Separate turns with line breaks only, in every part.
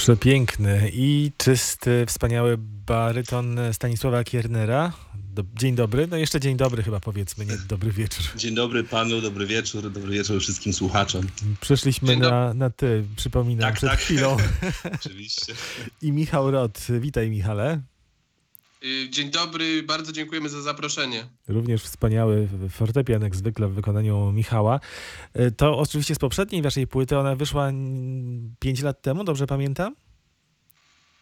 Przepiękny i czysty, wspaniały baryton Stanisława Kiernera. Do, dzień dobry, no jeszcze dzień dobry chyba powiedzmy, nie dobry wieczór.
Dzień dobry panu, dobry wieczór, dobry wieczór wszystkim słuchaczom.
Przyszliśmy na, na ty, przypominam,
Tak,
przed
tak.
chwilą.
Oczywiście.
I Michał Rot, witaj Michale.
Y, Dzień dobry, bardzo dziękujemy za zaproszenie.
Również wspaniały fortepian, jak zwykle w wykonaniu Michała. Y, To oczywiście z poprzedniej waszej płyty, ona wyszła 5 lat temu, dobrze pamiętam?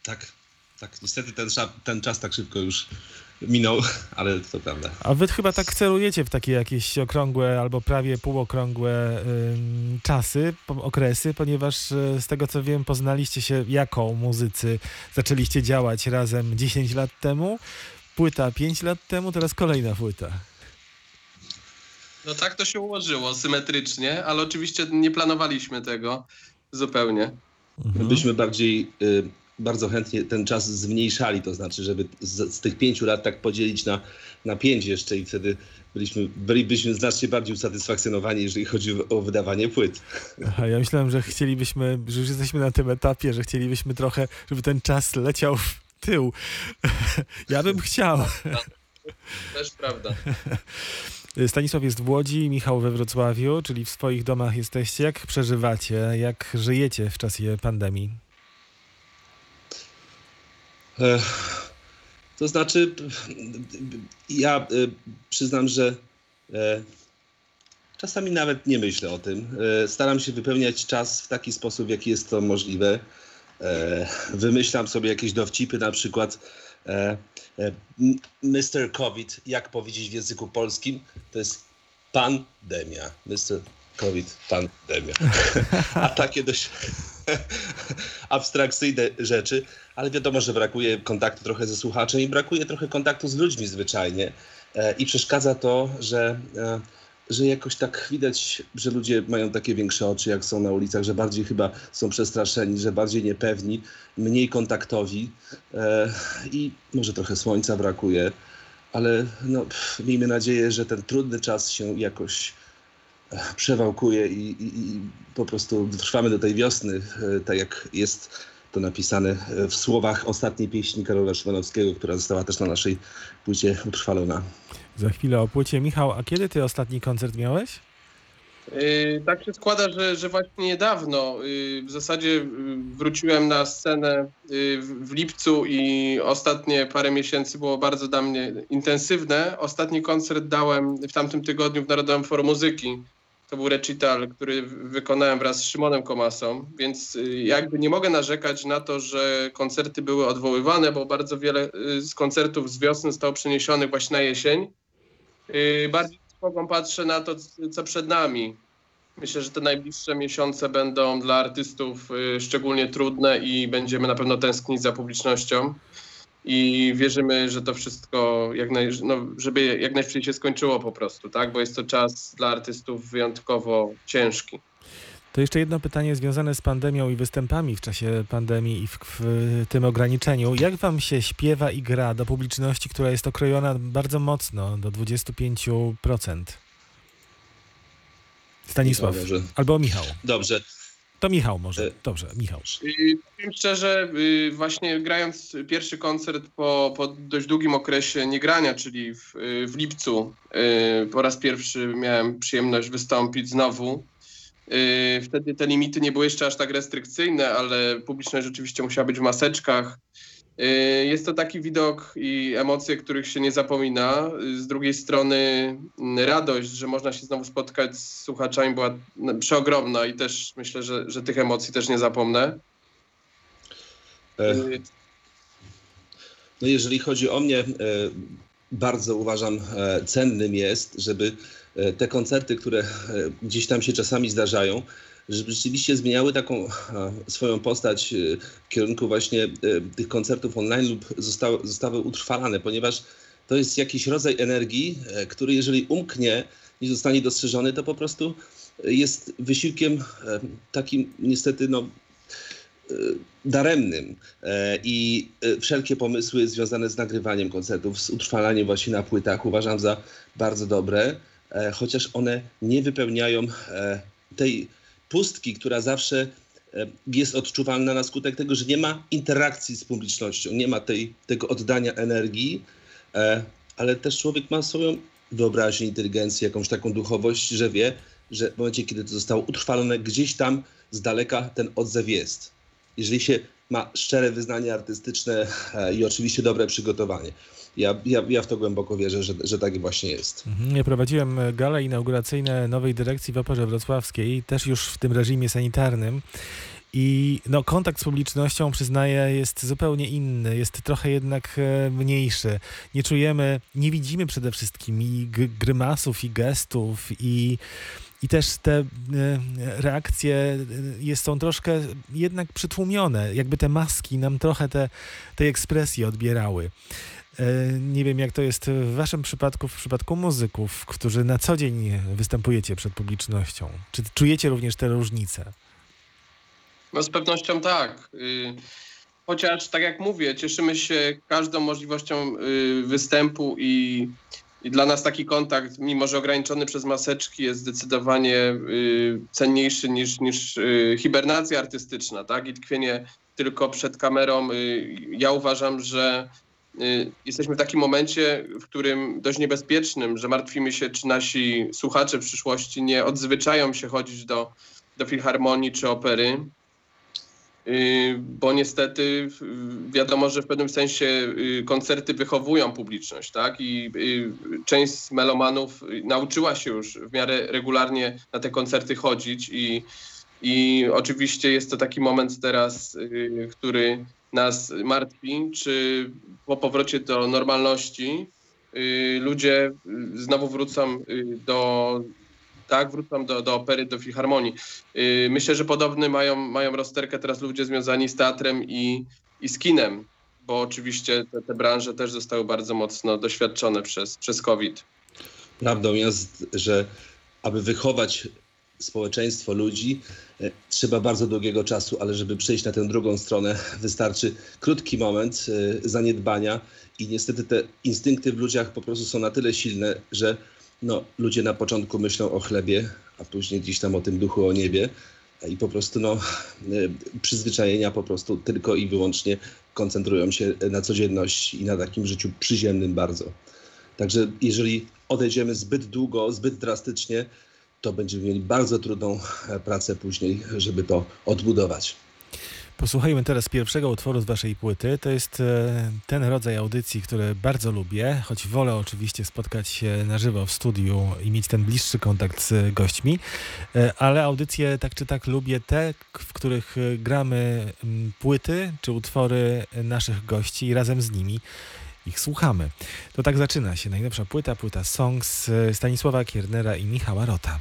Tak, tak. Niestety ten, ten czas tak szybko już minął, ale to prawda.
A wy chyba tak celujecie w takie jakieś okrągłe albo prawie półokrągłe ym, czasy, po, okresy, ponieważ y, z tego co wiem, poznaliście się jako muzycy, zaczęliście działać razem 10 lat temu, płyta 5 lat temu, teraz kolejna płyta.
No tak to się ułożyło, symetrycznie, ale oczywiście nie planowaliśmy tego zupełnie.
Mhm.
Byśmy bardziej, y, bardzo chętnie ten czas zmniejszali, to znaczy, żeby z, z tych pięciu lat tak podzielić na, na pięć jeszcze i wtedy byliśmy, bylibyśmy znacznie bardziej usatysfakcjonowani, jeżeli chodzi o wydawanie płyt.
Aha, ja myślałem, że chcielibyśmy, że już jesteśmy na tym etapie, że chcielibyśmy trochę, żeby ten czas leciał w tył. Ja bym chciał.
Też prawda.
Stanisław jest w Łodzi, Michał we Wrocławiu, czyli w swoich domach jesteście. Jak przeżywacie, jak żyjecie w czasie pandemii?
To znaczy, ja e, przyznam, że e, czasami nawet nie myślę o tym. E, Staram się wypełniać czas w taki sposób, w jaki jest to możliwe. Wymyślam sobie jakieś dowcipy, na przykład Mr. COVID, jak powiedzieć w języku polskim, to jest pandemia. Mr. COVID, pandemia. A takie dość abstrakcyjne rzeczy, ale wiadomo, że brakuje kontaktu trochę ze słuchaczem i brakuje trochę kontaktu z ludźmi zwyczajnie. E, I przeszkadza to, że, e, że jakoś tak widać, że ludzie mają takie większe oczy, jak są na ulicach, że bardziej chyba są przestraszeni, że bardziej niepewni, mniej kontaktowi e, i może trochę słońca brakuje, ale no, pff, miejmy nadzieję, że ten trudny czas się jakoś przewałkuje i, i, i po prostu dotrwamy do tej wiosny, e, tak jak jest to napisane e, w słowach ostatniej pieśni Karola Szymanowskiego, która została też na naszej płycie utrwalona.
Za chwilę o płycie. Michał, a kiedy ty ostatni koncert miałeś?
Y, Tak się składa, że, że właśnie niedawno y, w zasadzie wróciłem na scenę y, w w lipcu i ostatnie parę miesięcy było bardzo dla mnie intensywne. Ostatni koncert dałem w tamtym tygodniu w Narodowym Forum Muzyki. To był recital, który wykonałem wraz z Szymonem Komasą, więc y, jakby nie mogę narzekać na to, że koncerty były odwoływane, bo bardzo wiele y, z koncertów z wiosny zostało przeniesionych właśnie na jesień. Y, Bardziej trwogą patrzę na to, co przed nami. Myślę, że te najbliższe miesiące będą dla artystów szczególnie trudne i będziemy na pewno tęsknić za publicznością. I wierzymy, że to wszystko, jak naj, no, żeby jak najszybciej się skończyło po prostu, tak? Bo jest to czas dla artystów wyjątkowo ciężki.
To jeszcze jedno pytanie związane z pandemią i występami w czasie pandemii i w, w tym ograniczeniu. Jak wam się śpiewa i gra do publiczności, która jest okrojona bardzo mocno, do 25%? Stanisław.
Dobrze.
Albo Michał.
Dobrze.
To Michał może.
E,
Dobrze, Michał.
Y, Powiem szczerze, y, właśnie grając pierwszy koncert po, po dość długim okresie niegrania, czyli w, y, w lipcu, y, po raz pierwszy miałem przyjemność wystąpić znowu. Y, Wtedy te limity nie były jeszcze aż tak restrykcyjne, ale publiczność rzeczywiście musiała być w maseczkach. Y, Jest to taki widok i emocje, których się nie zapomina. Z drugiej strony mm, radość, że można się znowu spotkać z słuchaczami była mm, przeogromna i też myślę, że, że tych emocji też nie zapomnę. Y,
No jeżeli chodzi o mnie, e, bardzo uważam e, cennym jest, żeby e, te koncerty, które gdzieś tam się czasami zdarzają, rzeczywiście zmieniały taką swoją postać e, w kierunku właśnie e, tych koncertów online lub zostały, zostały utrwalane, ponieważ to jest jakiś rodzaj energii, e, który jeżeli umknie, nie zostanie dostrzeżony, to po prostu jest wysiłkiem takim niestety no, daremnym. I wszelkie pomysły związane z nagrywaniem koncertów, z utrwalaniem właśnie na płytach uważam za bardzo dobre, chociaż one nie wypełniają tej pustki, która zawsze e, jest odczuwalna na skutek tego, że nie ma interakcji z publicznością, nie ma tej, tego oddania energii, e, ale też człowiek ma swoją wyobraźnię, inteligencję, jakąś taką duchowość, że wie, że w momencie, kiedy to zostało utrwalone, gdzieś tam z daleka ten odzew jest. Jeżeli się ma szczere wyznanie artystyczne e, i oczywiście dobre przygotowanie. Ja, ja, ja w to głęboko wierzę, że, że tak właśnie jest.
Mhm. Ja prowadziłem gale inauguracyjne nowej dyrekcji w Operze Wrocławskiej, też już w tym reżimie sanitarnym. I no, kontakt z publicznością, przyznaję, jest zupełnie inny, jest trochę jednak e, mniejszy. Nie czujemy, nie widzimy przede wszystkim i grymasów, i gestów, i, i też te e, reakcje e, jest, są troszkę jednak przytłumione. Jakby te maski nam trochę te, tej ekspresji odbierały. Nie wiem, jak to jest w Waszym przypadku, w przypadku muzyków, którzy na co dzień występujecie przed publicznością. Czy czujecie również te różnice?
No z pewnością tak. Y, chociaż tak jak mówię, cieszymy się każdą możliwością y, występu i, i dla nas taki kontakt, mimo że ograniczony przez maseczki, jest zdecydowanie y, cenniejszy niż, niż hibernacja artystyczna, tak? I tkwienie tylko przed kamerą. Ja uważam, że jesteśmy w takim momencie, w którym dość niebezpiecznym, że martwimy się, czy nasi słuchacze w przyszłości nie odzwyczają się chodzić do, do filharmonii czy opery. Y, bo niestety wiadomo, że w pewnym sensie y, koncerty wychowują publiczność, tak? I y, część z melomanów nauczyła się już w miarę regularnie na te koncerty chodzić i, i oczywiście jest to taki moment teraz, który nas martwi, czy po powrocie do normalności ludzie znowu wrócą do tak, wrócą do, do opery, do filharmonii. Myślę, że podobny mają, mają rozterkę teraz ludzie związani z teatrem i, i z kinem, bo oczywiście te, te branże też zostały bardzo mocno doświadczone przez, przez COVID.
Prawdą jest, że aby wychować społeczeństwo ludzi, trzeba bardzo długiego czasu, ale żeby przejść na tę drugą stronę, wystarczy krótki moment e, zaniedbania i niestety te instynkty w ludziach po prostu są na tyle silne, że no, ludzie na początku myślą o chlebie, a później gdzieś tam o tym duchu, o niebie. I po prostu no, e, przyzwyczajenia po prostu tylko i wyłącznie koncentrują się na codzienności i na takim życiu przyziemnym bardzo. Także jeżeli odejdziemy zbyt długo, zbyt drastycznie, to będziemy mieli bardzo trudną e, pracę później, żeby to odbudować.
Posłuchajmy teraz pierwszego utworu z waszej płyty. To jest e, ten rodzaj audycji, który bardzo lubię, choć wolę oczywiście spotkać się na żywo w studiu i mieć ten bliższy kontakt z gośćmi, e, ale audycje tak czy tak lubię te, w których gramy płyty czy utwory naszych gości i razem z nimi ich słuchamy. To tak zaczyna się najnowsza płyta, płyta Songs Stanisława Kiernera i Michała Rota.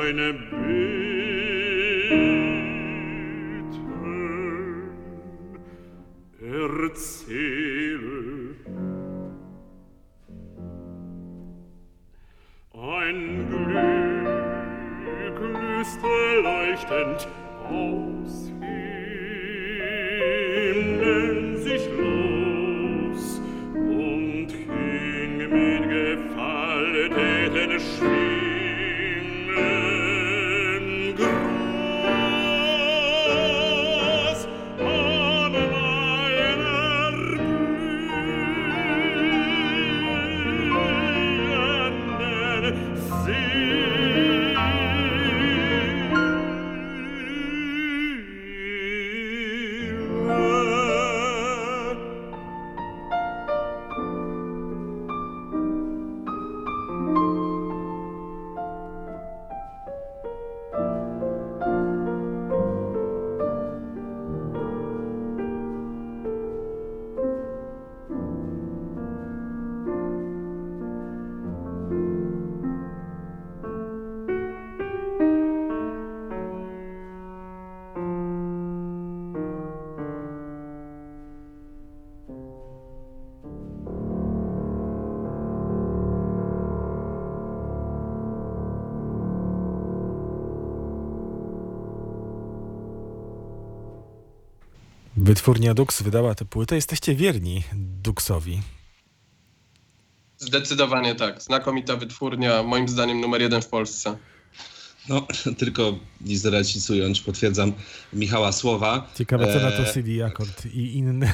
eine Bühne. Wytwórnia Dux wydała tę płytę. Jesteście wierni Duxowi.
Zdecydowanie tak. Znakomita wytwórnia, moim zdaniem numer jeden w Polsce.
No, tylko nie zdradzić ująć, potwierdzam Michała słowa.
Ciekawe, co na to
E,
CD Akord i inne.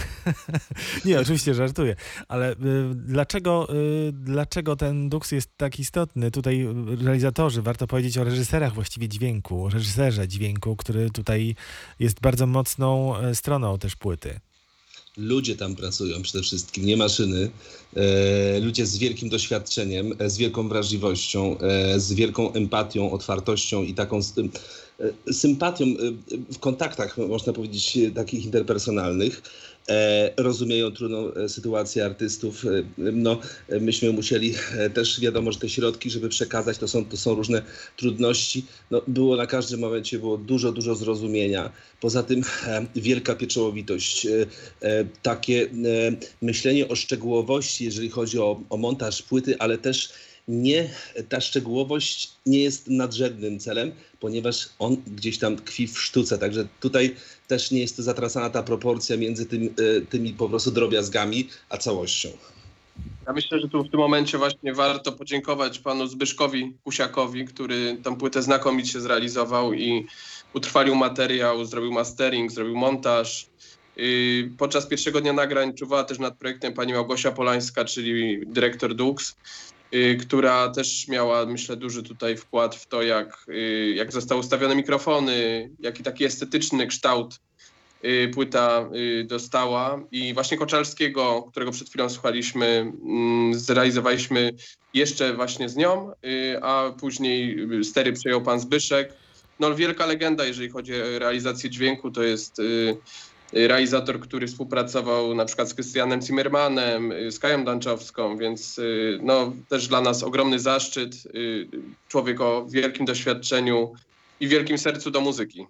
nie, oczywiście żartuję, ale y, dlaczego, y, dlaczego ten Dux jest tak istotny? Tutaj realizatorzy, warto powiedzieć o reżyserach właściwie dźwięku, o reżyserze dźwięku, który tutaj jest bardzo mocną e, stroną też płyty.
Ludzie tam pracują przede wszystkim, nie maszyny. E, ludzie z wielkim doświadczeniem, e, z wielką wrażliwością, e, z wielką empatią, otwartością i taką e, sympatią e, w kontaktach, można powiedzieć, takich interpersonalnych. E, rozumieją trudną e, sytuację artystów. E, No, myśmy musieli też, wiadomo, że te środki, żeby przekazać, to są, to są różne trudności. No, było na każdym momencie było dużo, dużo zrozumienia. Poza tym wielka pieczołowitość, takie myślenie o szczegółowości, jeżeli chodzi o, o montaż płyty, ale też nie, ta szczegółowość nie jest nadrzędnym celem, ponieważ on gdzieś tam tkwi w sztuce. Także tutaj też nie jest to zatracana ta proporcja między tym, e, tymi po prostu drobiazgami a całością.
Ja myślę, że tu w tym momencie właśnie warto podziękować panu Zbyszkowi Kusiakowi, który tą płytę znakomicie zrealizował i utrwalił materiał, zrobił mastering, zrobił montaż. Yy, Podczas pierwszego dnia nagrań czuwała też nad projektem pani Małgosia Polańska, czyli dyrektor Dux, która też miała, myślę, duży tutaj wkład w to, jak, yy, jak zostały ustawione mikrofony, jaki taki estetyczny kształt y, płyta y, dostała i właśnie Koczalskiego, którego przed chwilą słuchaliśmy, mm, zrealizowaliśmy jeszcze właśnie z nią, y, a później y, stery przejął pan Zbyszek. No wielka legenda, jeżeli chodzi o realizację dźwięku, to jest y, y, realizator, który współpracował na przykład z Krystianem Zimmermanem, y, z Kają Danczowską, więc y, no też dla nas ogromny zaszczyt, y, człowiek o wielkim doświadczeniu i wielkim sercu do muzyki.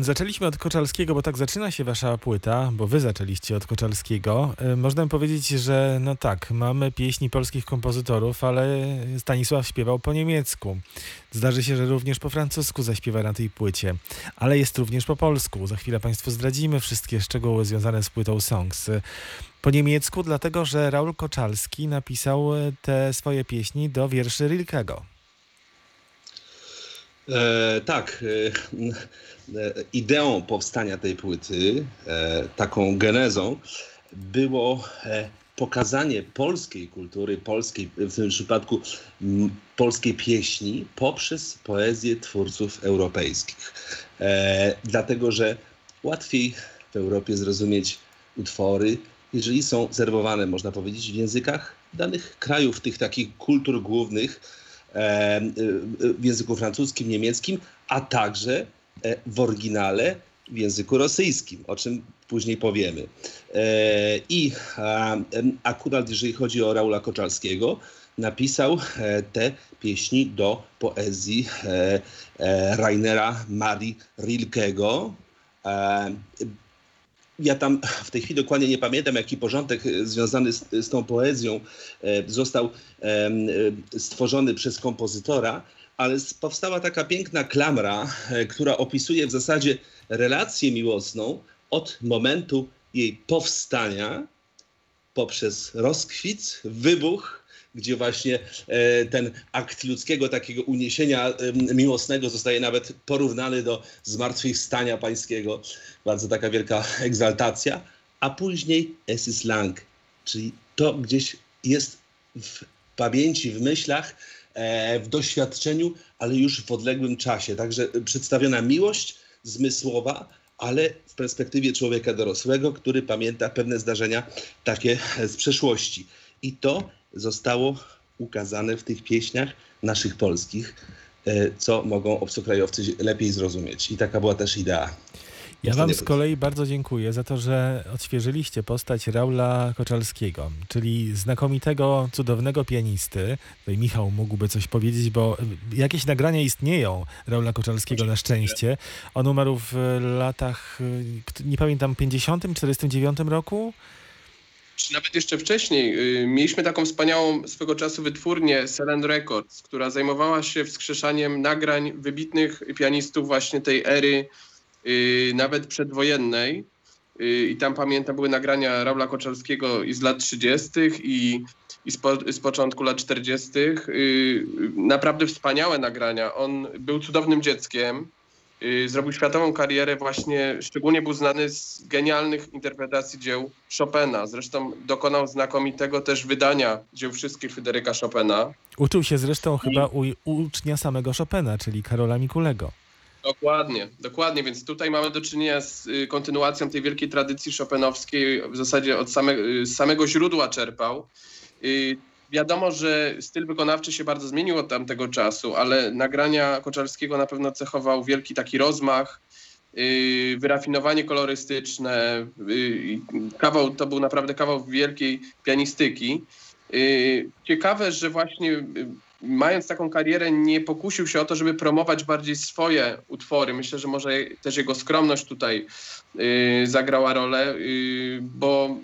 Zaczęliśmy od Koczalskiego, bo tak zaczyna się wasza płyta, bo wy zaczęliście od Koczalskiego. Można powiedzieć, że no tak, mamy pieśni polskich kompozytorów, ale Stanisław śpiewał po niemiecku. Zdarzy się, że również po francusku zaśpiewa na tej płycie, ale jest również po polsku. Za chwilę Państwu zdradzimy wszystkie szczegóły związane z płytą Songs. Po niemiecku, dlatego że Raul Koczalski napisał e, te swoje pieśni do wierszy Rilkego.
E, tak, e, e, ideą powstania tej płyty, e, taką genezą, było e, pokazanie polskiej kultury, polskiej, w tym przypadku m, polskiej pieśni poprzez poezję twórców europejskich. Dlatego, że łatwiej w Europie zrozumieć utwory, jeżeli są serwowane, można powiedzieć, w językach danych krajów, tych takich kultur głównych, w języku francuskim, niemieckim, a także e, w oryginale w języku rosyjskim, o czym później powiemy. E, I akurat jeżeli chodzi o Raula Koczalskiego, napisał e, te pieśni do poezji e, e, Rainera Marii Rilkego. Ja tam w tej chwili dokładnie nie pamiętam, jaki porządek e, związany z, z tą poezją e, został e, stworzony przez kompozytora, ale powstała taka piękna klamra, e, która opisuje w zasadzie relację miłosną od momentu jej powstania poprzez rozkwit, wybuch, gdzie właśnie e, ten akt ludzkiego takiego uniesienia em, miłosnego zostaje nawet porównany do zmartwychwstania pańskiego. Bardzo taka wielka egzaltacja. A później es ist lang, czyli to gdzieś jest w pamięci, w myślach, e, w doświadczeniu, ale już w odległym czasie. Także przedstawiona miłość zmysłowa, ale w perspektywie człowieka dorosłego, który pamięta pewne zdarzenia takie z przeszłości. I to zostało ukazane w tych pieśniach naszych polskich, e, co mogą obcokrajowcy lepiej zrozumieć. I taka była też idea.
Ja wam z kolei bardzo dziękuję za to, że odświeżyliście postać Raula Koczalskiego, czyli znakomitego, cudownego pianisty. Tutaj Michał mógłby coś powiedzieć, bo y, jakieś nagrania istnieją Raula Koczalskiego na szczęście. On umarł w latach, kt- nie pamiętam, 50, 49 roku?
Czy nawet jeszcze wcześniej, y, mieliśmy taką wspaniałą swego czasu wytwórnię Selen Records, która zajmowała się wskrzeszaniem nagrań wybitnych pianistów właśnie tej ery y, nawet przedwojennej. Y, I tam pamiętam, były nagrania Raula Koczalskiego i z lat 30. i, i z, po, z początku lat 40. Y, Naprawdę wspaniałe nagrania. On był cudownym dzieckiem. Y, Zrobił światową karierę właśnie, szczególnie był znany z genialnych interpretacji dzieł Chopina. Zresztą dokonał znakomitego też wydania dzieł wszystkich Fryderyka Chopina.
Uczył się zresztą chyba u, ucznia samego Chopina, czyli Karola Mikulego.
Dokładnie, dokładnie, więc tutaj mamy do czynienia z y, kontynuacją tej wielkiej tradycji chopinowskiej, w zasadzie od same, y, z samego źródła czerpał. Wiadomo, że styl wykonawczy się bardzo zmienił od tamtego czasu, ale nagrania Koczalskiego na pewno cechował wielki taki rozmach, y, wyrafinowanie kolorystyczne. y, Kawał, to był naprawdę kawał wielkiej pianistyki. Y, Ciekawe, że właśnie y, mając taką karierę nie pokusił się o to, żeby promować bardziej swoje utwory. Myślę, że może też jego skromność tutaj y, zagrała rolę, y, bo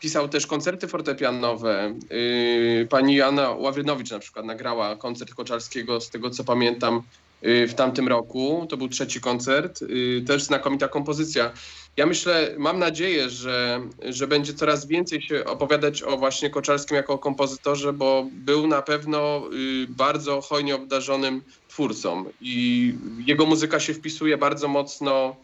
pisał też koncerty fortepianowe. Y, Pani Joanna Ławrynowicz na przykład nagrała koncert Koczalskiego, z tego co pamiętam, y, w tamtym roku. To był trzeci koncert. Y, Też znakomita kompozycja. Ja myślę, mam nadzieję, że, że będzie coraz więcej się opowiadać o właśnie Koczalskim jako kompozytorze, bo był na pewno bardzo hojnie obdarzonym twórcą i jego muzyka się wpisuje bardzo mocno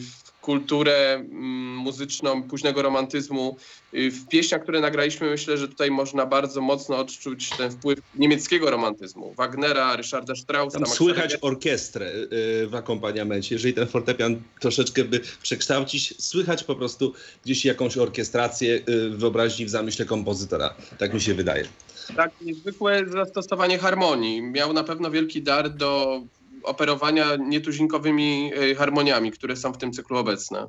w kulturę mm, muzyczną późnego romantyzmu. Y, W pieśniach, które nagraliśmy, myślę, że tutaj można bardzo mocno odczuć ten wpływ niemieckiego romantyzmu. Wagnera, Ryszarda Straussa.
Tam słychać orkiestrę y, w akompaniamencie. Jeżeli ten fortepian troszeczkę by przekształcić, słychać po prostu gdzieś jakąś orkiestrację y, wyobraźni, w zamyśle kompozytora. Tak mi się wydaje.
Tak, niezwykłe zastosowanie harmonii. Miał na pewno wielki dar do operowania nietuzinkowymi y, harmoniami, które są w tym cyklu obecne.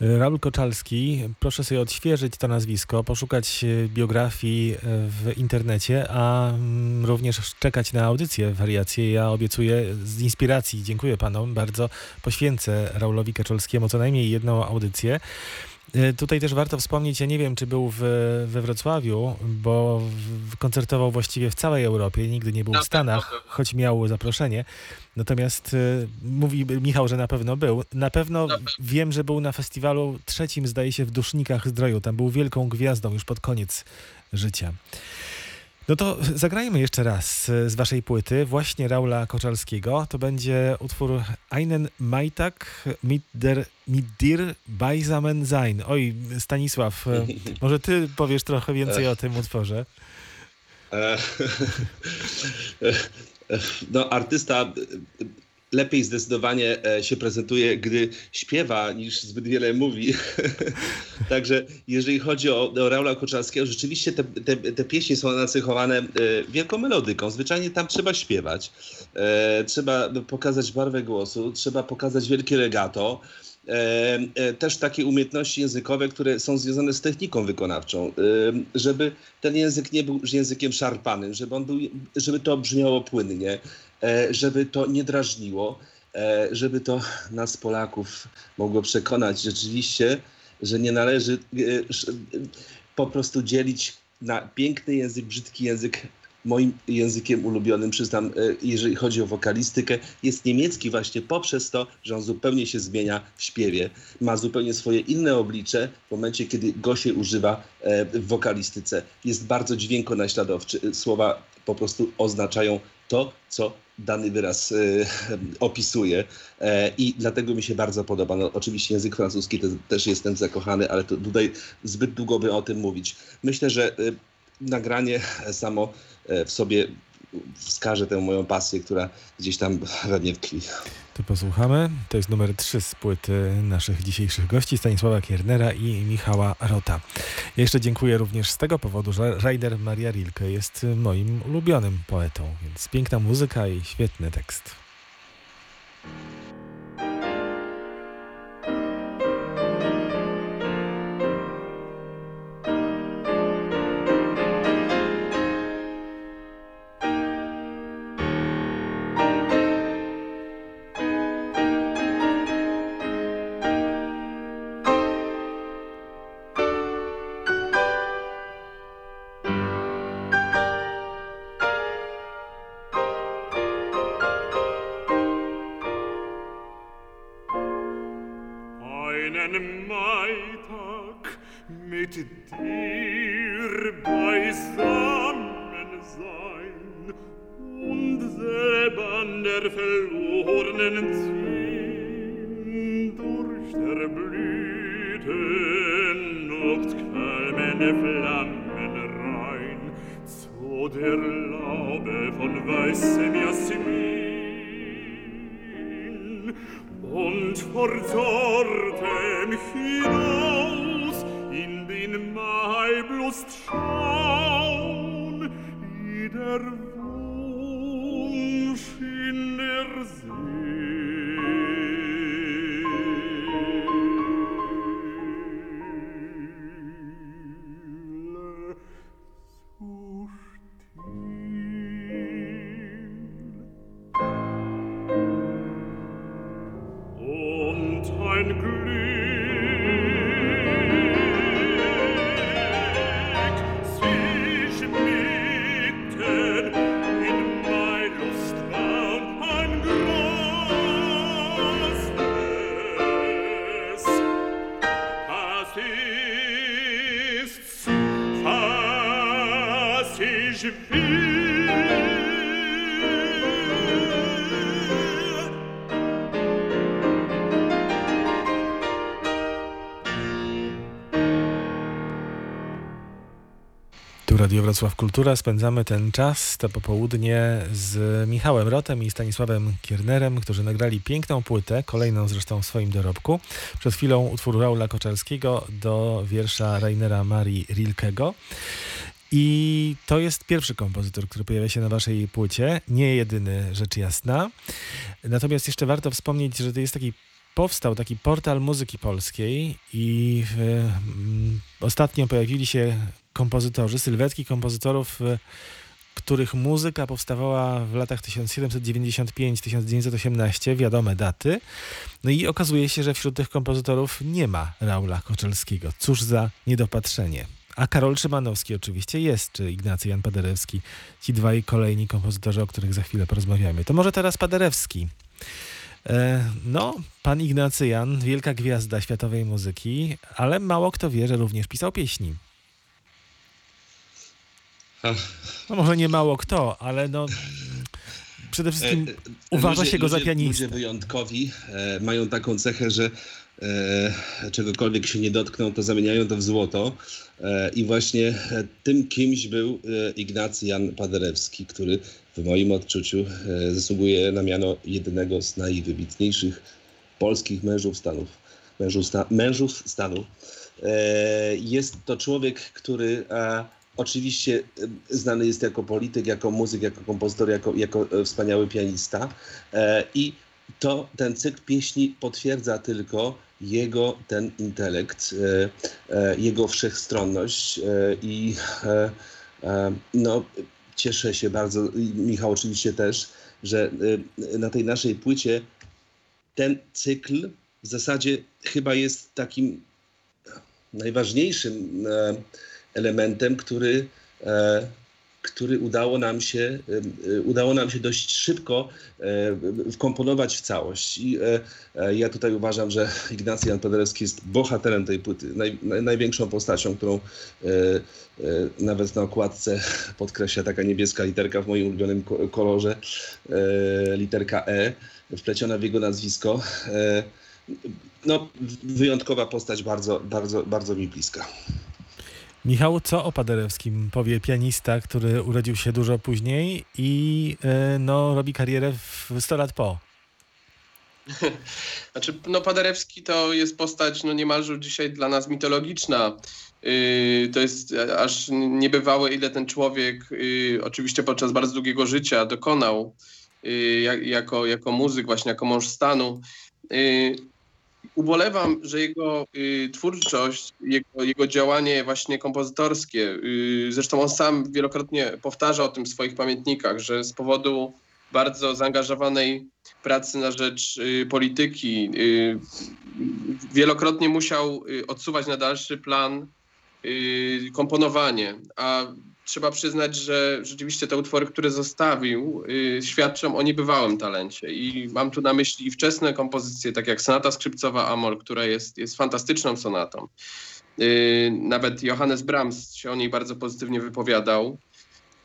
Raul Koczalski, proszę sobie odświeżyć to nazwisko, poszukać e, biografii e, w internecie, a mm, również czekać na audycję, wariacje. Ja obiecuję z inspiracji, dziękuję panom, bardzo poświęcę Raulowi Kaczalskiemu co najmniej jedną audycję. E, Tutaj też warto wspomnieć, ja nie wiem, czy był w, we Wrocławiu, bo w, koncertował właściwie w całej Europie, nigdy nie był
Na
w Stanach,
pewno był.
choć miał zaproszenie. Natomiast e, mówi Michał, że na pewno był. Na pewno
Na pewno.
wiem, że był na festiwalu trzecim, zdaje się, w Dusznikach Zdroju. Tam był wielką gwiazdą już pod koniec życia. No to zagrajmy jeszcze raz e, z waszej płyty, właśnie Raula Koczalskiego. To będzie utwór Einen Majtak mit der, mit dir beisammen sein. Oj, Stanisław, e, może ty powiesz trochę więcej o tym utworze.
E, No, artysta lepiej zdecydowanie e, się prezentuje, gdy śpiewa, niż zbyt wiele mówi. Także jeżeli chodzi o, o Raula Koczalskiego, rzeczywiście te, te, te pieśni są nacechowane e, wielką melodyką. Zwyczajnie tam trzeba śpiewać. E, Trzeba pokazać barwę głosu, trzeba pokazać wielkie legato. E, e, też takie umiejętności językowe, które są związane z techniką wykonawczą, e, żeby ten język nie był językiem szarpanym, żeby, on był, żeby to brzmiało płynnie, żeby to nie drażniło, żeby to nas Polaków mogło przekonać rzeczywiście, że nie należy po prostu dzielić na piękny język, brzydki język. Moim językiem ulubionym, przyznam, e, jeżeli chodzi o wokalistykę, jest niemiecki właśnie poprzez to, że on zupełnie się zmienia w śpiewie. Ma zupełnie swoje inne oblicze w momencie, kiedy go się używa e, w wokalistyce. Jest bardzo dźwiękonaśladowczy. Słowa po prostu oznaczają to, co dany wyraz e, opisuje e, i dlatego mi się bardzo podoba. No, oczywiście język francuski te, też jestem zakochany, ale to tutaj zbyt długo by o tym mówić. Myślę, że e, nagranie samo e, w sobie wskaże tę moją pasję, która gdzieś tam we mnie tkwi.
To posłuchamy. To jest numer 3 z płyty naszych dzisiejszych gości, Stanisława Kiernera i Michała Rota. Ja jeszcze dziękuję również z tego powodu, że Raider Maria Rilke jest moim ulubionym poetą, więc piękna muzyka i świetny tekst.
und versorgtem hinaus in den Maiblust schaun, wie der Wunsch in der
See. Wrocław Kultura. Spędzamy ten czas, to popołudnie z Michałem Rotem i Stanisławem Kiernerem, którzy nagrali piękną płytę, kolejną zresztą w swoim dorobku. Przed chwilą utwór Raula Koczalskiego do wiersza Rainera Marii Rilkego. I to jest pierwszy kompozytor, który pojawia się na waszej płycie. Nie jedyny, rzecz jasna. Natomiast jeszcze warto wspomnieć, że to jest taki powstał taki portal muzyki polskiej i mm, ostatnio pojawili się kompozytorzy, sylwetki kompozytorów, e, których muzyka powstawała w latach 1795-1918, wiadome daty. No i okazuje się, że wśród tych kompozytorów nie ma Raula Koczelskiego. Cóż za niedopatrzenie. A Karol Szymanowski oczywiście jest, czy Ignacy Jan Paderewski. Ci dwaj kolejni kompozytorzy, o których za chwilę porozmawiamy. To może teraz Paderewski. E, No, pan Ignacy Jan, wielka gwiazda światowej muzyki, ale mało kto wie, że również pisał pieśni. No może nie mało kto, ale no przede wszystkim
E, e,
uważa się go za pianistę.
Ludzie wyjątkowi e, mają taką cechę, że e, czegokolwiek się nie dotkną, to zamieniają to w złoto. E, I właśnie e, tym kimś był Ignacy Jan Paderewski, który w moim odczuciu zasługuje na miano jednego z najwybitniejszych polskich mężów stanów. Mężów, sta, mężów stanu. Jest to człowiek, który e, oczywiście znany jest jako polityk, jako muzyk, jako kompozytor, jako, jako e, wspaniały pianista. E, I to ten cykl pieśni potwierdza tylko jego ten intelekt, e, jego wszechstronność i no, cieszę się bardzo, Michał oczywiście też, że na tej naszej płycie ten cykl w zasadzie chyba jest takim najważniejszym elementem, który, e, który udało nam się, e, e, udało nam się dość szybko wkomponować w całość. I ja tutaj uważam, że Ignacy Jan Paderewski jest bohaterem tej płyty, naj, naj, największą postacią, którą nawet na okładce podkreśla taka niebieska literka w moim ulubionym ko- kolorze, literka E, wpleciona w jego nazwisko. No, wyjątkowa postać, bardzo, bardzo, bardzo mi bliska.
Michał, co o Paderewskim powie pianista, który urodził się dużo później i e, no, robi karierę w 100 lat po?
Znaczy, no Paderewski to jest postać no niemalże dzisiaj dla nas mitologiczna. Yy, to jest aż niebywałe, ile ten człowiek yy, oczywiście podczas bardzo długiego życia dokonał yy, jak, jako, jako muzyk, właśnie jako mąż stanu. Ubolewam, że jego y, twórczość, jego, jego działanie właśnie kompozytorskie, y, zresztą on sam wielokrotnie powtarza o tym w swoich pamiętnikach, że z powodu bardzo zaangażowanej pracy na rzecz y, polityki y, wielokrotnie musiał y, odsuwać na dalszy plan y, komponowanie, a trzeba przyznać, że rzeczywiście te utwory, które zostawił, y, świadczą o niebywałym talencie. I mam tu na myśli i wczesne kompozycje, tak jak Sonata Skrzypcowa Amor, która jest, jest fantastyczną sonatą. Y, nawet Johannes Brahms się o niej bardzo pozytywnie wypowiadał.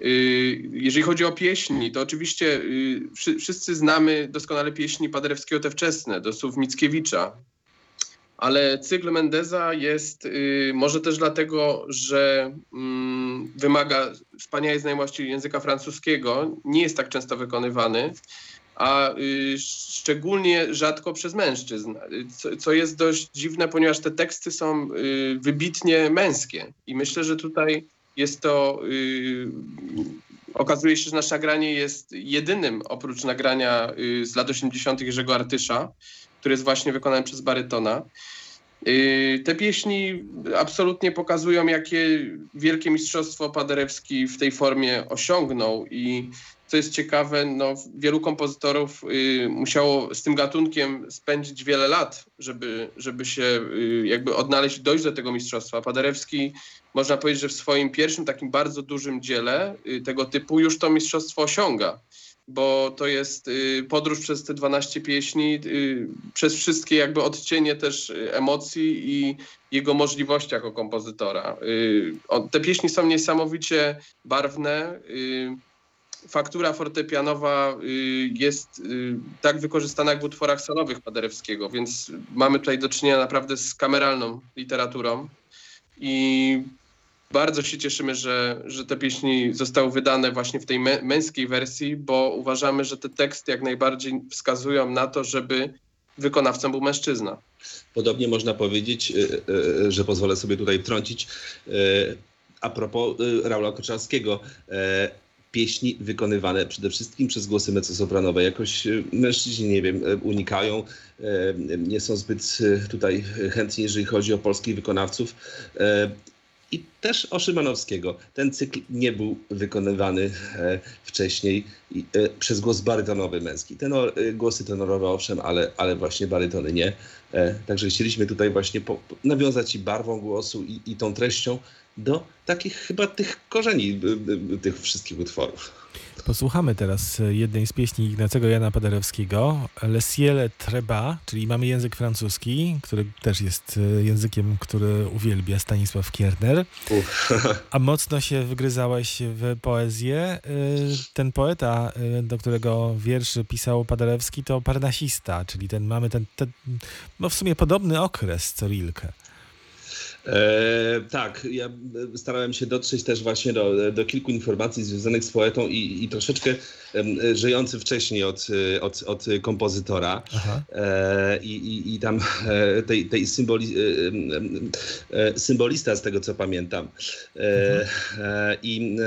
Y, Jeżeli chodzi o pieśni, to oczywiście y, wszy- wszyscy znamy doskonale pieśni Paderewskiego te wczesne, do słów Mickiewicza. Ale cykl Mendeza jest y, może też dlatego, że mm, wymaga wspaniałej znajomości języka francuskiego, nie jest tak często wykonywany, a y, szczególnie rzadko przez mężczyzn, y, co, co jest dość dziwne, ponieważ te teksty są y, wybitnie męskie. I myślę, że tutaj jest to. y, okazuje się, że nasze nagranie jest jedynym oprócz nagrania y, z lat 80. Jerzego Artysza, który jest właśnie wykonany przez barytona. Y, Te pieśni absolutnie pokazują, jakie wielkie mistrzostwo Paderewski w tej formie osiągnął i co jest ciekawe, no, wielu kompozytorów y, musiało z tym gatunkiem spędzić wiele lat, żeby, żeby się y, jakby odnaleźć, dojść do tego mistrzostwa. Paderewski, można powiedzieć, że w swoim pierwszym takim bardzo dużym dziele tego typu już to mistrzostwo osiąga, bo to jest y, podróż przez te 12 pieśni, y, przez wszystkie jakby odcienie też y, emocji i jego możliwości jako kompozytora. Te pieśni są niesamowicie barwne. faktura fortepianowa jest tak wykorzystana jak w utworach solowych Paderewskiego, więc mamy tutaj do czynienia naprawdę z kameralną literaturą i bardzo się cieszymy, że, że te pieśni zostały wydane właśnie w tej mę- męskiej wersji, bo uważamy, że te teksty jak najbardziej wskazują na to, żeby wykonawcą był mężczyzna.
Podobnie można powiedzieć, e, e, że pozwolę sobie tutaj wtrącić, e, a propos Raula Koczarskiego. Pieśni wykonywane przede wszystkim przez głosy mezzosopranowe. Jakoś mężczyźni, nie wiem, unikają, nie są zbyt tutaj chętni, jeżeli chodzi o polskich wykonawców. I też o Szymanowskiego. Ten cykl nie był wykonywany e, wcześniej e, przez głos barytonowy męski. Tenor, e, głosy tenorowe owszem, ale, ale właśnie barytony nie. Także chcieliśmy tutaj właśnie po, nawiązać i barwą głosu, i, i tą treścią do takich chyba tych korzeni tych wszystkich utworów.
Posłuchamy teraz e, jednej z pieśni Ignacego Jana Paderewskiego, Le Ciel Treba, czyli mamy język francuski, który też jest e, językiem, który uwielbia Stanisław Kierner. A mocno się wygryzałeś w poezję. Y, Ten poeta, do którego wierszy pisał Paderewski, to parnasista, czyli ten mamy ten, ten no w sumie podobny okres co Rilke.
E, tak, ja e, starałem się dotrzeć też właśnie do, do kilku informacji związanych z poetą i, i troszeczkę e, żyjący wcześniej od, e, od, od kompozytora. E, i, i, tam tej, tej symboli, e, symbolista, z tego co pamiętam. E, I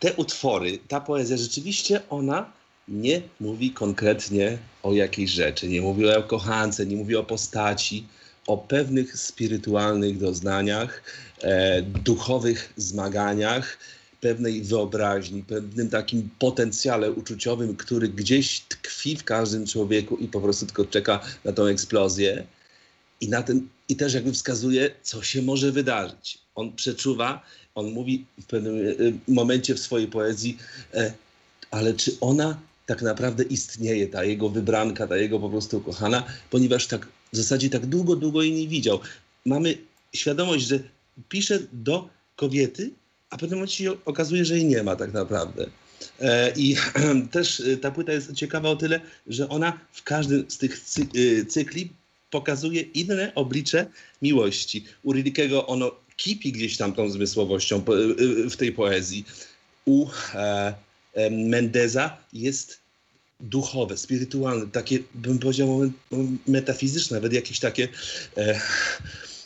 te utwory, ta poezja, rzeczywiście ona nie mówi konkretnie o jakiejś rzeczy, nie mówi o kochance, nie mówi o postaci, o pewnych spirytualnych doznaniach, e, duchowych zmaganiach, pewnej wyobraźni, pewnym takim potencjale uczuciowym, który gdzieś tkwi w każdym człowieku i po prostu tylko czeka na tą eksplozję. I, na ten, I też jakby wskazuje, co się może wydarzyć. On przeczuwa, on mówi w pewnym e, momencie w swojej poezji, e, ale czy ona tak naprawdę istnieje, ta jego wybranka, ta jego po prostu kochana, ponieważ tak w zasadzie tak długo, długo jej nie widział. Mamy świadomość, że pisze do kobiety, a pewnym momencie się okazuje, że jej nie ma tak naprawdę. E, I też e, ta płyta jest ciekawa o tyle, że ona w każdym z tych y, cykli pokazuje inne oblicze miłości. U Rilkego ono kipi gdzieś tam tą zmysłowością w tej poezji. U e, e, Mendeza jest duchowe, spirytualne, takie bym powiedział metafizyczne, nawet jakieś takie e,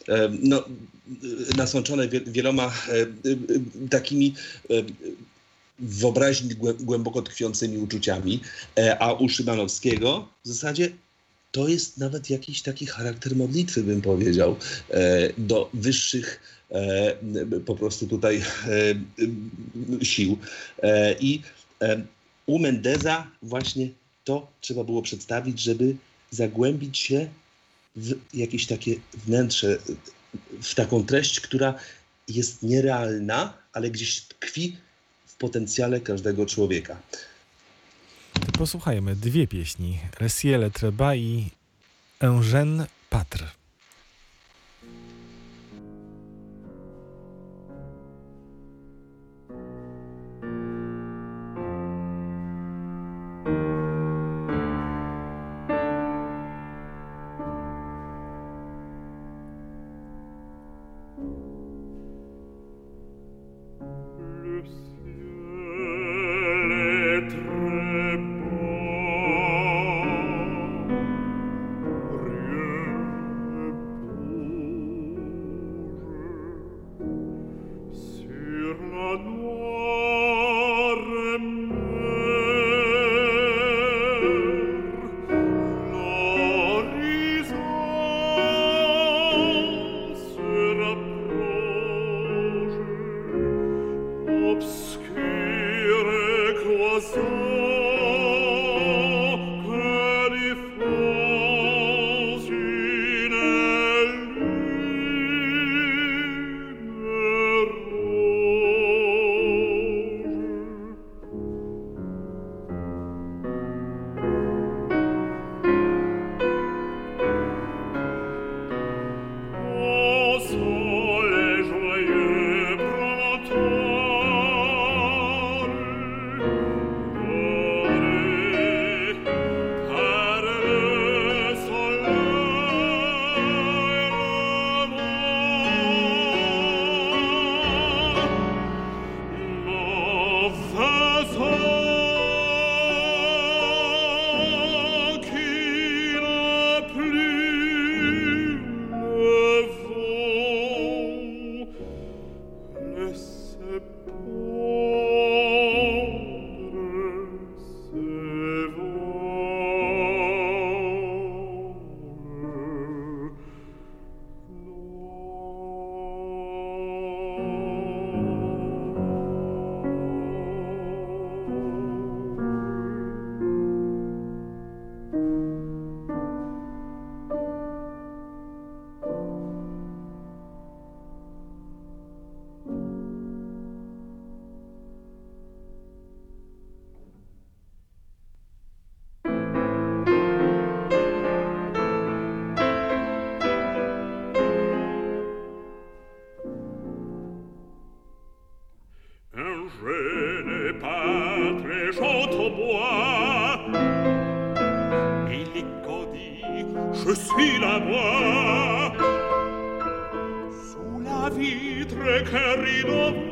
e, no, nasączone wie, wieloma e, y, takimi e, wyobraźni głę- głęboko tkwiącymi uczuciami, e, a u Szymanowskiego w zasadzie to jest nawet jakiś taki charakter modlitwy, bym powiedział, e, do wyższych e, po prostu tutaj e, sił. E, I e, u Mendeza właśnie to trzeba było przedstawić, żeby zagłębić się w jakieś takie wnętrze, w taką treść, która jest nierealna, ale gdzieś tkwi w potencjale każdego człowieka.
Posłuchajmy dwie pieśni. Le Ciel Treba i Eugène Patre.
si la voix Sous la vitre
che rinova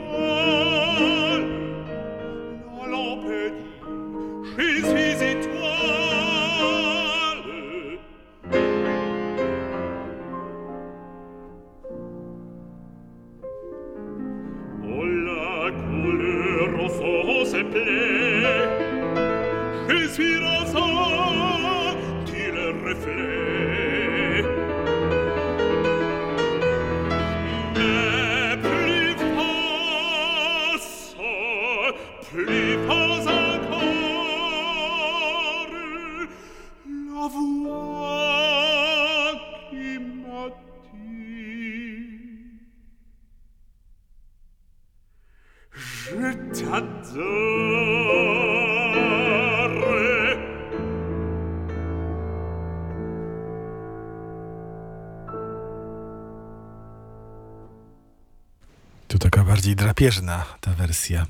drapieżna ta wersja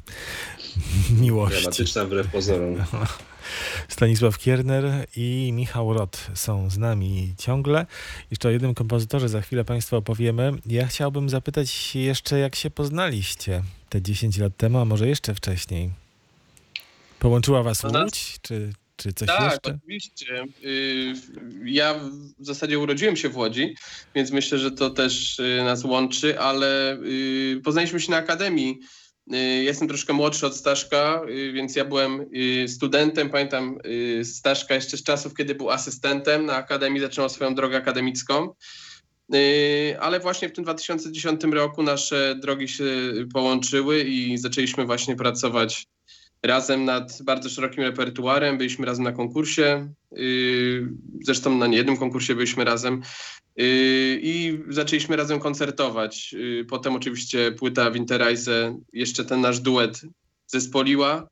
miłości.
Dramatyczna wbrew pozorom.
Stanisław Kierner i Michał Rot są z nami ciągle. Jeszcze o jednym kompozytorze za chwilę Państwu opowiemy. Ja chciałbym zapytać jeszcze, jak się poznaliście te 10 lat temu, a może jeszcze wcześniej? Połączyła Was Łódź, czy, czy coś
Tak,
jeszcze?
oczywiście. Y, Ja w zasadzie urodziłem się w Łodzi, więc myślę, że to też y, nas łączy, ale y, poznaliśmy się na akademii. Jestem troszkę młodszy od Staszka, więc ja byłem studentem. Pamiętam Staszka jeszcze z czasów, kiedy był asystentem na akademii, zaczynał swoją drogę akademicką. Ale właśnie w tym 2010 roku nasze drogi się połączyły i zaczęliśmy właśnie pracować razem nad bardzo szerokim repertuarem. Byliśmy razem na konkursie. Yy, Zresztą na niejednym konkursie byliśmy razem. Yy, I zaczęliśmy razem koncertować. Yy, Potem oczywiście płyta Winterreise, jeszcze ten nasz duet zespoliła.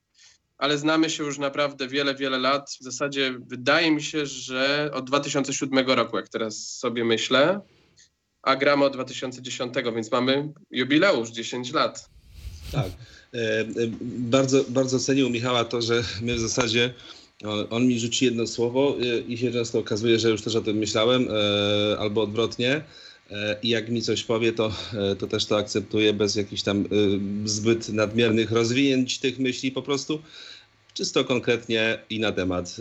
Ale znamy się już naprawdę wiele, wiele lat. W zasadzie wydaje mi się, że od 2007 roku, jak teraz sobie myślę, a gramy od 2010, więc mamy jubileusz 10 lat.
Tak. E, e, Bardzo, bardzo cenił Michała to, że my w zasadzie on, mi rzuci jedno słowo e, i się często okazuje, że już też o tym myślałem, albo odwrotnie. I jak mi coś powie, to, to też to akceptuję bez jakichś tam zbyt nadmiernych rozwinięć tych myśli, po prostu czysto konkretnie i na temat.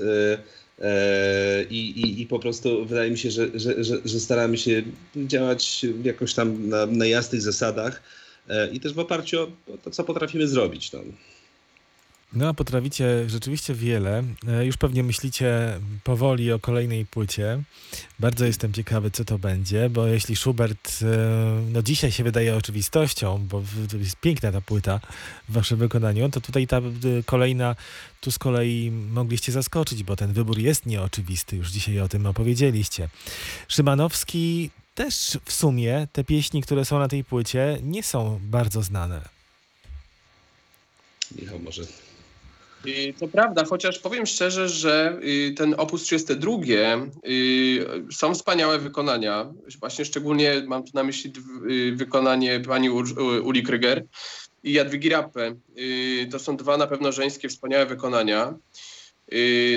I, i, I po prostu wydaje mi się, że, że, że, że staramy się działać jakoś tam na, na jasnych zasadach i też w oparciu o to, co potrafimy zrobić. No.
No, a potraficie rzeczywiście wiele. E, Już pewnie myślicie powoli o kolejnej płycie. Bardzo jestem ciekawy, co to będzie, bo jeśli Schubert, e, no dzisiaj się wydaje oczywistością, bo jest piękna ta płyta w waszym wykonaniu, to tutaj ta e, kolejna, tu z kolei mogliście zaskoczyć, bo ten wybór jest nieoczywisty, już dzisiaj o tym opowiedzieliście. Szymanowski też w sumie, te pieśni, które są na tej płycie, nie są bardzo znane.
Michał, może
Y, To prawda, chociaż powiem szczerze, że y, ten opus 32 y, są wspaniałe wykonania. Właśnie szczególnie mam tu na myśli wykonanie pani Uli Kryger i Jadwigi Rappe. Y, To są dwa na pewno żeńskie wspaniałe wykonania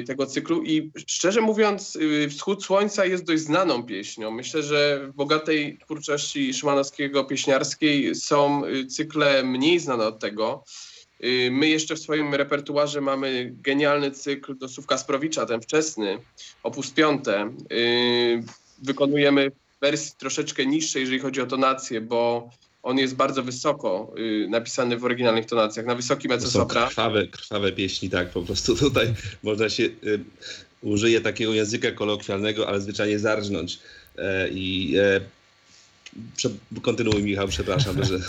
tego cyklu i szczerze mówiąc y, Wschód Słońca jest dość znaną pieśnią. Myślę, że w bogatej twórczości Szymanowskiego pieśniarskiej są y, cykle mniej znane od tego. Y, My jeszcze w swoim repertuarze mamy genialny cykl do Słówka Sprowicza, ten wczesny, opus piąte. Y, Wykonujemy wersji troszeczkę niższej, jeżeli chodzi o tonację, bo on jest bardzo wysoko y, napisany w oryginalnych tonacjach, na wysoki
to są
mezzosopra.
krwawe, krwawe pieśni, tak, po prostu tutaj można się, y, użyje takiego języka kolokwialnego, ale zwyczajnie zarżnąć. E, I e, prze, kontynuuj Michał, przepraszam, że...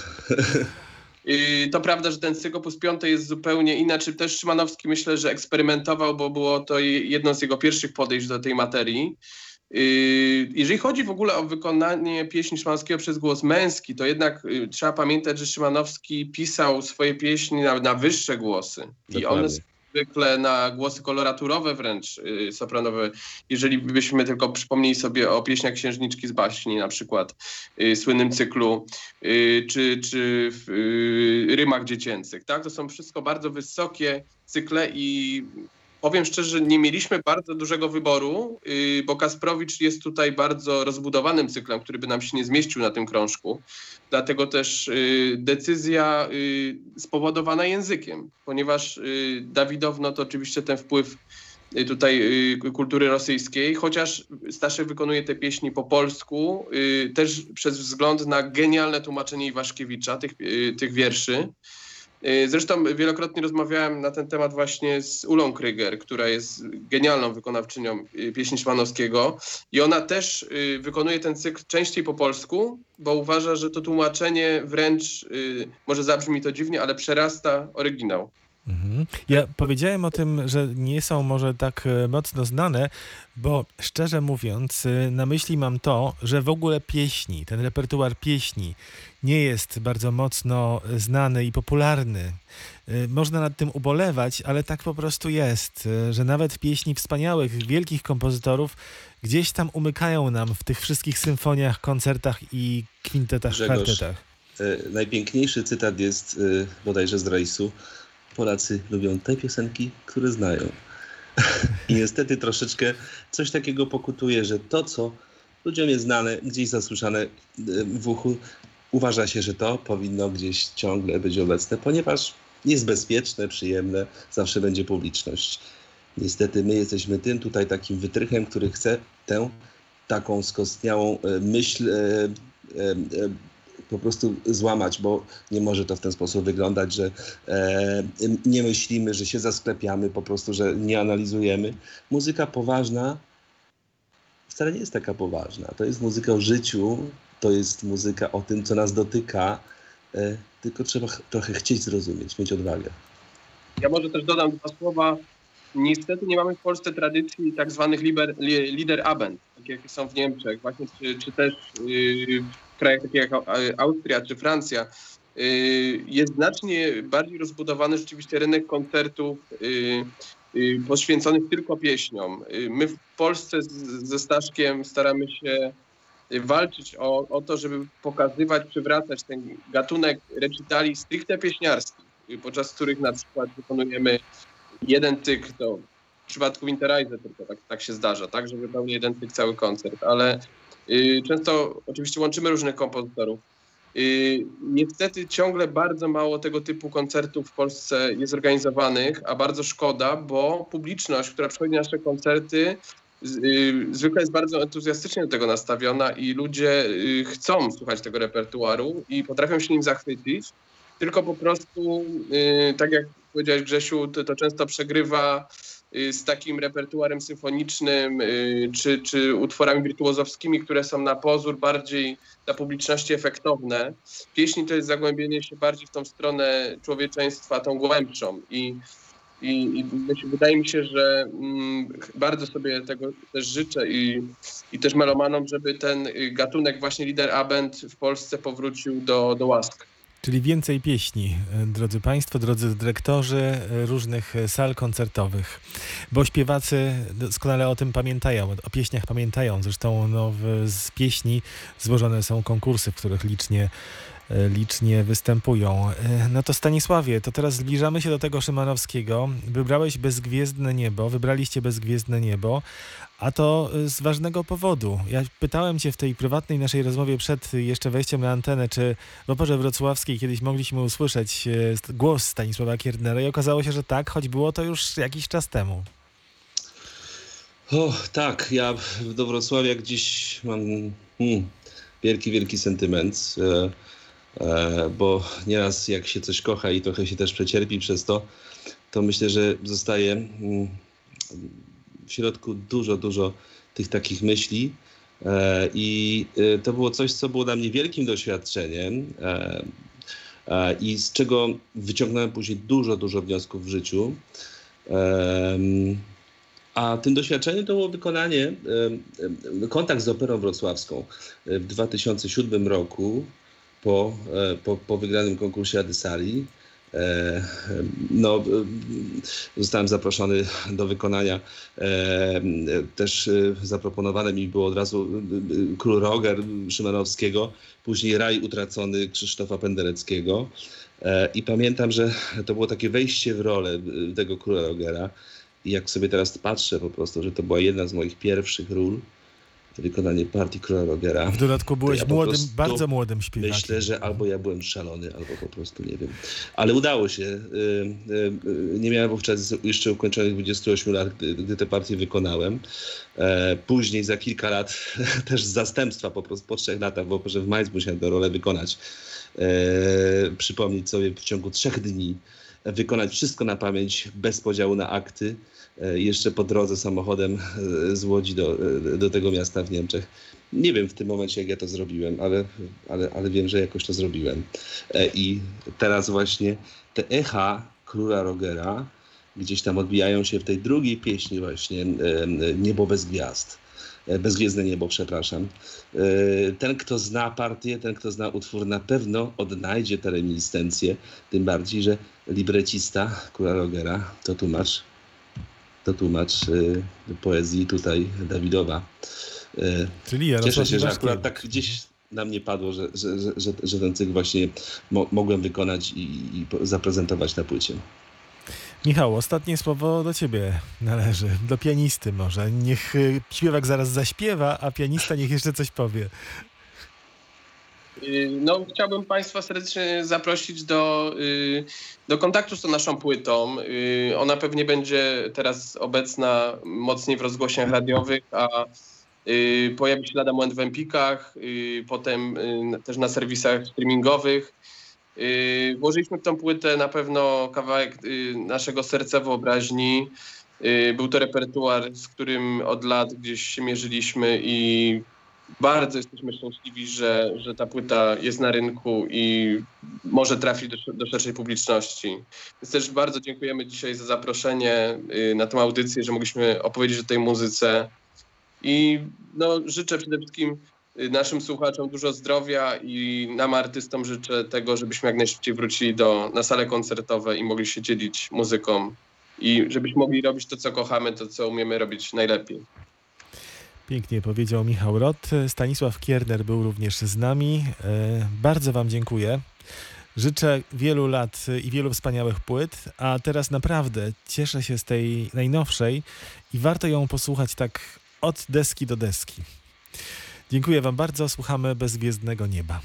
Y, To prawda, że ten cykl opus piąty jest zupełnie inaczej. Też Szymanowski myślę, że eksperymentował, bo było to je- jedno z jego pierwszych podejść do tej materii. Y, Jeżeli chodzi w ogóle o wykonanie pieśni Szymanowskiego przez głos męski, to jednak y, trzeba pamiętać, że Szymanowski pisał swoje pieśni na, na wyższe głosy. I one
Dokładnie.
zwykle na głosy koloraturowe wręcz y, sopranowe. Jeżeli byśmy tylko przypomnieli sobie o pieśniach Księżniczki z baśni na przykład, słynnym cyklu, czy, czy w rymach dziecięcych, tak? To są wszystko bardzo wysokie cykle i powiem szczerze, nie mieliśmy bardzo dużego wyboru, y, bo Kasprowicz jest tutaj bardzo rozbudowanym cyklem, który by nam się nie zmieścił na tym krążku. Dlatego też y, decyzja y, spowodowana językiem, ponieważ Dawidowno to oczywiście ten wpływ tutaj kultury rosyjskiej, chociaż Staszek wykonuje te pieśni po polsku, też przez wzgląd na genialne tłumaczenie Iwaszkiewicza tych, tych wierszy. Y, Zresztą wielokrotnie rozmawiałem na ten temat właśnie z Ulą Kryger, która jest genialną wykonawczynią y, pieśni Szmanowskiego i ona też y, wykonuje ten cykl częściej po polsku, bo uważa, że to tłumaczenie wręcz, może zabrzmi to dziwnie, ale przerasta oryginał.
Mhm. Ja powiedziałem o tym, że nie są może tak e, mocno znane, bo szczerze mówiąc, e, na myśli mam to, że w ogóle pieśni, ten repertuar pieśni nie jest bardzo mocno znany i popularny. E, Można nad tym ubolewać, ale tak po prostu jest, że nawet pieśni wspaniałych, wielkich kompozytorów gdzieś tam umykają nam w tych wszystkich symfoniach, koncertach i kwintetach,
Grzegorz.
kwartetach.
Najpiękniejszy cytat jest bodajże z Rejsu. Polacy lubią te piosenki, które znają. I niestety troszeczkę coś takiego pokutuje, że to, co ludziom jest znane, gdzieś zasłyszane e, w uchu, uważa się, że to powinno gdzieś ciągle być obecne, ponieważ jest bezpieczne, przyjemne, zawsze będzie publiczność. Niestety my jesteśmy tym tutaj takim wytrychem, który chce tę taką skostniałą e, myśl e, po prostu złamać, bo nie może to w ten sposób wyglądać, że e, nie myślimy, że się zasklepiamy, po prostu, że nie analizujemy. Muzyka poważna wcale nie jest taka poważna. To jest muzyka o życiu, to jest muzyka o tym, co nas dotyka, e, tylko trzeba ch- trochę chcieć zrozumieć, mieć odwagę.
Ja może też dodam dwa słowa. Niestety nie mamy w Polsce tradycji tak zwanych liber, li, liderabend, takie jakie są w Niemczech, właśnie czy, czy też yy, krajach takich jak Au- Austria czy Francja. Yy, jest znacznie bardziej rozbudowany rzeczywiście rynek koncertów yy, yy, poświęconych tylko pieśniom. My w Polsce ze Staszkiem staramy się walczyć o, o to, żeby pokazywać, przywracać ten gatunek recitali stricte pieśniarskich, podczas których na przykład wykonujemy jeden tyk, to w przypadku Winterize tylko tak, tak się zdarza, tak, że wypełni jeden tyk cały koncert, ale y, często oczywiście łączymy różnych kompozytorów. Y, niestety ciągle bardzo mało tego typu koncertów w Polsce jest organizowanych, a bardzo szkoda, bo publiczność, która przychodzi na nasze koncerty, y, zwykle jest bardzo entuzjastycznie do tego nastawiona i ludzie y, chcą słuchać tego repertuaru i potrafią się nim zachwycić, tylko po prostu, y, tak jak powiedziałeś Grzesiu, to, to często przegrywa y, z takim repertuarem symfonicznym y, czy, czy utworami wirtuozowskimi, które są na pozór bardziej dla publiczności efektowne. Pieśni to jest zagłębienie się bardziej w tą stronę człowieczeństwa, tą głębszą i i, i wydaje mi się, że mm, bardzo sobie tego też życzę i, i też melomanom, żeby ten y, gatunek właśnie lider abend w Polsce powrócił do, do łask.
Czyli więcej pieśni, e, drodzy Państwo, drodzy dyrektorzy e, różnych e, sal koncertowych. Bo śpiewacy doskonale o tym pamiętają, o pieśniach pamiętają. Zresztą no, z pieśni złożone są konkursy, w których licznie, licznie występują. No to Stanisławie, to teraz zbliżamy się do tego Szymanowskiego. Wybrałeś Bezgwiezdne Niebo, wybraliście Bezgwiezdne Niebo. A to y, z ważnego powodu. Ja pytałem Cię w tej prywatnej naszej rozmowie przed y, jeszcze wejściem na antenę, czy w Oporze Wrocławskiej kiedyś mogliśmy usłyszeć y, głos Stanisława Kiernera i okazało się, że tak, choć było to już jakiś czas temu.
O, tak, ja do Wrocławia gdzieś mam hmm, wielki, wielki sentyment, e, e, bo nieraz jak się coś kocha i trochę się też przecierpi przez to, to myślę, że zostaje mm, w środku dużo, dużo tych takich myśli. E, I e, to było coś, co było dla mnie wielkim doświadczeniem e, i z czego wyciągnąłem później dużo, dużo wniosków w życiu. A tym doświadczeniem to było wykonanie, kontakt z Operą Wrocławską w 2007 roku po, po, po wygranym konkursie Adysali. E, No, e, zostałem zaproszony do wykonania. E, Też zaproponowane mi było od razu Król Roger Szymanowskiego, później Raj Utracony Krzysztofa Pendereckiego. I pamiętam, że to było takie wejście w rolę tego Króla Rogera. I jak sobie teraz patrzę po prostu, że to była jedna z moich pierwszych ról, wykonanie partii Króla Rogera.
W dodatku byłeś
ja
młodym,
prostu
bardzo młodym śpiewakiem.
Myślę, że albo ja byłem szalony, albo po prostu nie wiem. Ale udało się. Y, y, y, Nie miałem wówczas jeszcze ukończonych 28 lat, gdy, te partie wykonałem. E, Później za kilka lat też z zastępstwa po prostu po trzech latach, bo że w Majsku musiałem tę rolę wykonać. E, Przypomnieć sobie w ciągu trzech dni wykonać wszystko na pamięć, bez podziału na akty. E, Jeszcze po drodze samochodem e, z Łodzi do, e, do tego miasta w Niemczech. Nie wiem w tym momencie, jak ja to zrobiłem, ale, ale, ale wiem, że jakoś to zrobiłem. I teraz właśnie te echa króla Rogera gdzieś tam odbijają się w tej drugiej pieśni właśnie Niebo bez gwiazd. E, Bezgwiezdne niebo, przepraszam. E, Ten, kto zna partię, ten, kto zna utwór, na pewno odnajdzie te reminiscencje. Tym bardziej, że librecista króla Rogera to tłumacz, to tłumacz e, poezji tutaj Dawidowa.
Czyli Jarosław
Cieszę się, że akurat tak gdzieś na mnie padło, że, że, że, że, ten cykl właśnie mo, mogłem wykonać i, i zaprezentować na płycie.
Michał, ostatnie słowo do ciebie należy, do pianisty może. Niech y, śpiewak zaraz zaśpiewa, a pianista niech jeszcze coś powie.
Y, No, chciałbym Państwa serdecznie zaprosić do, y, do kontaktu z tą naszą płytą. Ona pewnie będzie teraz obecna mocniej w rozgłośniach radiowych, a pojawi się lada moment w Empikach, potem też na serwisach streamingowych. Y, Włożyliśmy w tą płytę na pewno kawałek y, naszego serca wyobraźni. Y, Był to repertuar, z którym od lat gdzieś się mierzyliśmy i bardzo jesteśmy szczęśliwi, że, że ta płyta jest na rynku i może trafić do, do szerszej publiczności. Więc też bardzo dziękujemy dzisiaj za zaproszenie y, na tę audycję, że mogliśmy opowiedzieć o tej muzyce. I no, życzę przede wszystkim naszym słuchaczom dużo zdrowia i nam artystom życzę tego, żebyśmy jak najszybciej wrócili do, na sale koncertowe i mogli się dzielić muzyką i żebyśmy mogli robić to, co kochamy, to, co umiemy robić najlepiej.
Pięknie powiedział Michał Rot. Stanisław Kierner był również z nami. E, Bardzo Wam dziękuję. Życzę wielu lat i wielu wspaniałych płyt, a teraz naprawdę cieszę się z tej najnowszej i warto ją posłuchać tak od deski do deski. Dziękuję Wam bardzo. Słuchamy Bezgwiezdnego Nieba.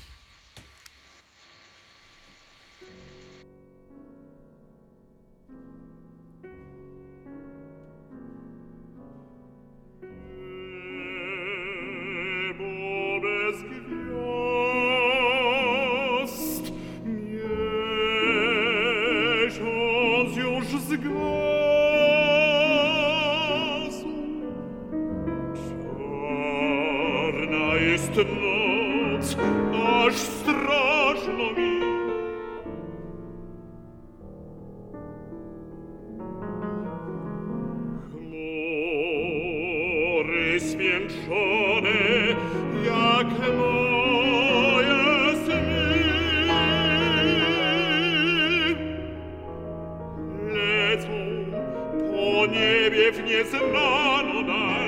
niebie w nieznaną dal.